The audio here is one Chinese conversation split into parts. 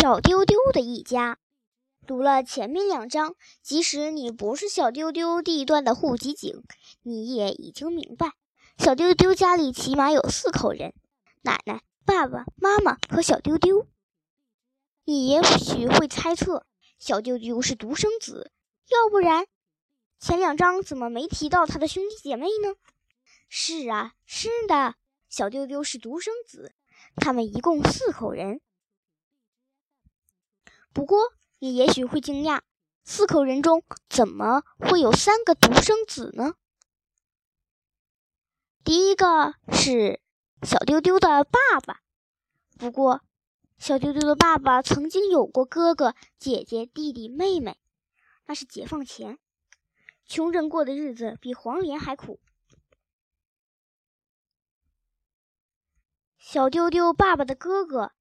小丢丢的一家。读了前面两章，即使你不是小丢丢地段的户籍警，你也已经明白，小丢丢家里起码有四口人：奶奶、爸爸妈妈和小丢丢。你也许会猜测，小丢丢是独生子，要不然前两章怎么没提到他的兄弟姐妹呢？是啊，是的，小丢丢是独生子，他们一共四口人。不过，你也许会惊讶，四口人中怎么会有三个独生子呢？第一个是小丢丢的爸爸，不过小丢丢的爸爸曾经有过哥哥、姐姐、弟弟、妹妹，那是解放前，穷人过的日子比黄连还苦。小丢丢爸爸的哥哥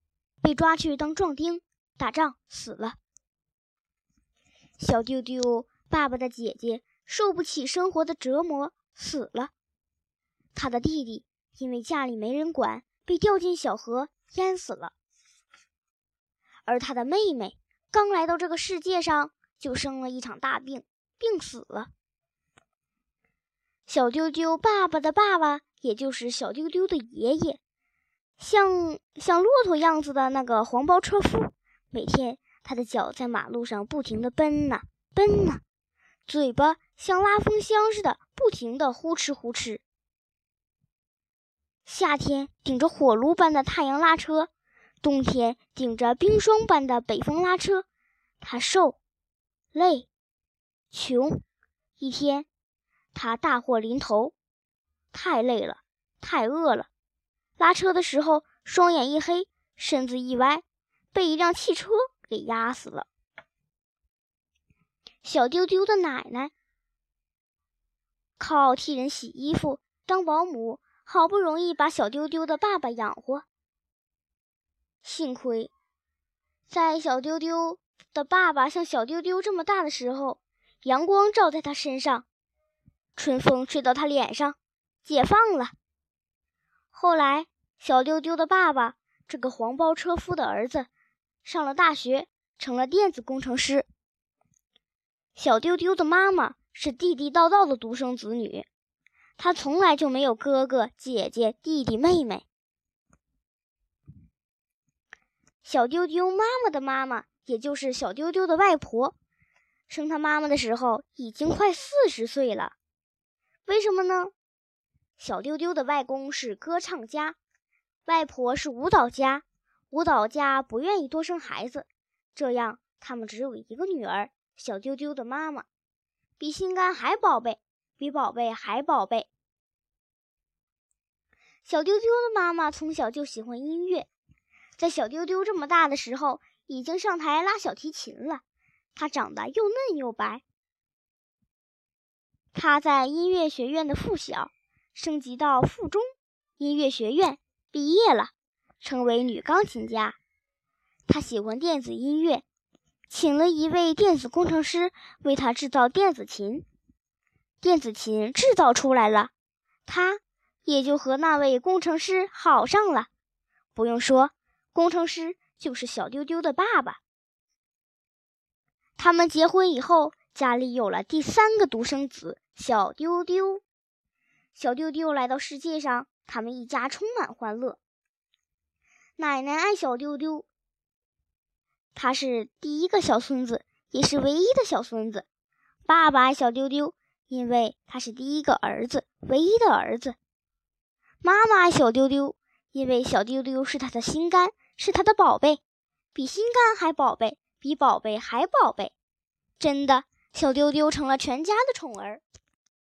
被抓去当壮丁。打仗死了，小丢丢爸爸的姐姐受不起生活的折磨死了，他的弟弟因为家里没人管被掉进小河淹死了，而他的妹妹刚来到这个世界上就生了一场大病，病死了。小丢丢爸爸的爸爸，也就是小丢丢的爷爷，像像骆驼样子的那个黄包车夫。每天，他的脚在马路上不停地奔呐奔呐，嘴巴像拉风箱似的不停地呼哧呼哧。夏天顶着火炉般的太阳拉车，冬天顶着冰霜般的北风拉车。他瘦、累、穷。一天，他大祸临头，太累了，太饿了。拉车的时候，双眼一黑，身子一歪。被一辆汽车给压死了。小丢丢的奶奶靠替人洗衣服、当保姆，好不容易把小丢丢的爸爸养活。幸亏，在小丢丢的爸爸像小丢丢这么大的时候，阳光照在他身上，春风吹到他脸上，解放了。后来，小丢丢的爸爸这个黄包车夫的儿子。上了大学，成了电子工程师。小丢丢的妈妈是地地道道的独生子女，她从来就没有哥哥、姐姐、弟弟、妹妹。小丢丢妈妈的妈妈，也就是小丢丢的外婆，生他妈妈的时候已经快四十岁了。为什么呢？小丢丢的外公是歌唱家，外婆是舞蹈家。舞蹈家不愿意多生孩子，这样他们只有一个女儿，小丢丢的妈妈，比心肝还宝贝，比宝贝还宝贝。小丢丢的妈妈从小就喜欢音乐，在小丢丢这么大的时候，已经上台拉小提琴了。她长得又嫩又白。她在音乐学院的附小升级到附中音乐学院毕业了。成为女钢琴家，她喜欢电子音乐，请了一位电子工程师为她制造电子琴。电子琴制造出来了，她也就和那位工程师好上了。不用说，工程师就是小丢丢的爸爸。他们结婚以后，家里有了第三个独生子小丢丢。小丢丢来到世界上，他们一家充满欢乐。奶奶爱小丢丢，他是第一个小孙子，也是唯一的小孙子。爸爸爱小丢丢，因为他是第一个儿子，唯一的儿子。妈妈爱小丢丢，因为小丢丢是他的心肝，是他的宝贝，比心肝还宝贝，比宝贝还宝贝。真的，小丢丢成了全家的宠儿。